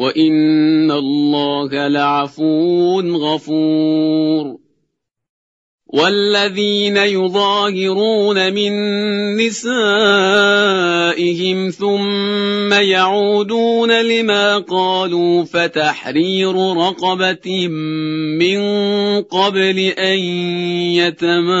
وان الله لعفو غفور. والذين يظاهرون من نسائهم ثم يعودون لما قالوا فتحرير رقبه من قبل ان يتماسا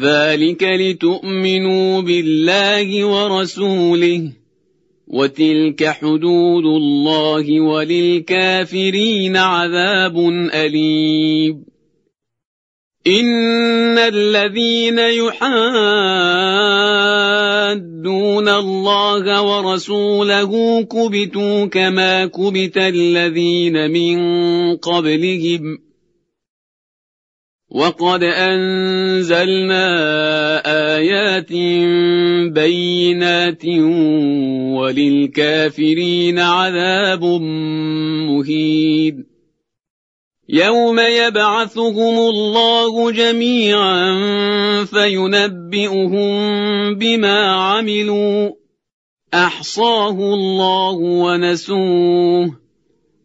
ذلك لتؤمنوا بالله ورسوله وتلك حدود الله وللكافرين عذاب اليم. ان الذين يحادون الله ورسوله كبتوا كما كبت الذين من قبلهم وقد أنزلنا آيات بينات وللكافرين عذاب مهين. يوم يبعثهم الله جميعا فينبئهم بما عملوا. أحصاه الله ونسوه.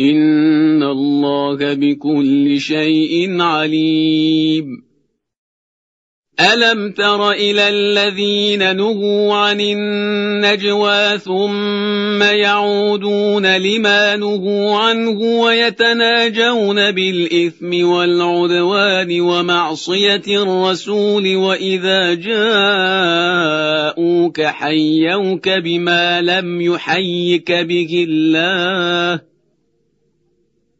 ان الله بكل شيء عليم. الم تر إلى الذين نهوا عن النجوى ثم يعودون لما نهوا عنه ويتناجون بالاثم والعدوان ومعصيه الرسول واذا جاءوك حيوك بما لم يحيك به الله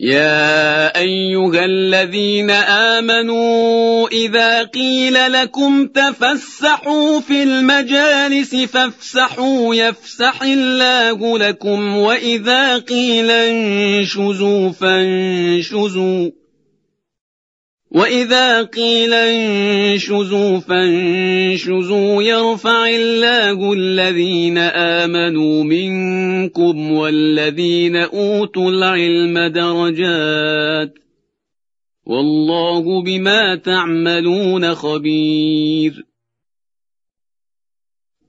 يا أيها الذين آمنوا إذا قيل لكم تفسحوا في المجالس فافسحوا يفسح الله لكم وإذا قيل انشزوا فانشزوا. واذا قيل انشزوا فانشزوا يرفع الله الذين امنوا منكم والذين اوتوا العلم درجات والله بما تعملون خبير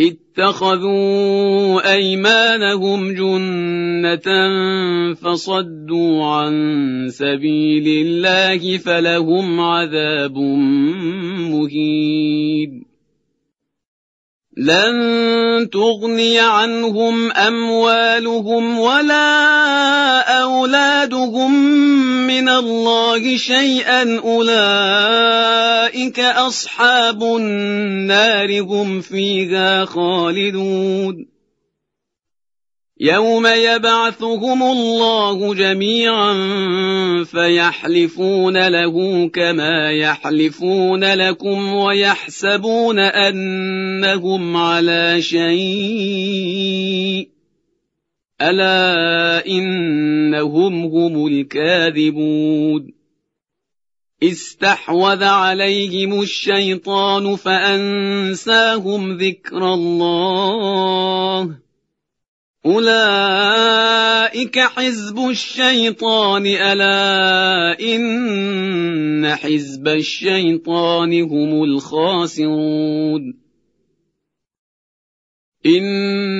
اتخذوا أيمانهم جنة فصدوا عن سبيل الله فلهم عذاب مهين. لن تغني عنهم أموالهم ولا أولادهم من الله شيئا أولئك أصحاب النار هم فيها خالدون. يوم يبعثهم الله جميعا فيحلفون له كما يحلفون لكم ويحسبون أنهم على شيء. الا انهم هم الكاذبون استحوذ عليهم الشيطان فانساهم ذكر الله أولئك حزب الشيطان ألا إن حزب الشيطان هم الخاسرون إن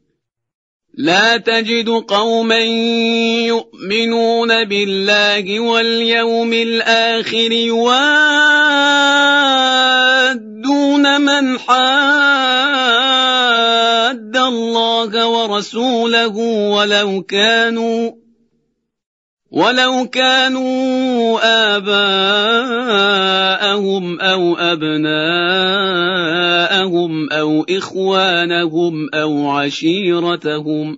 لا تجد قوما يؤمنون بالله واليوم الآخر يوادون من حاد الله ورسوله ولو كانوا ولو كانوا آباءهم أو أبناءهم أو إخوانهم أو عشيرتهم ۖ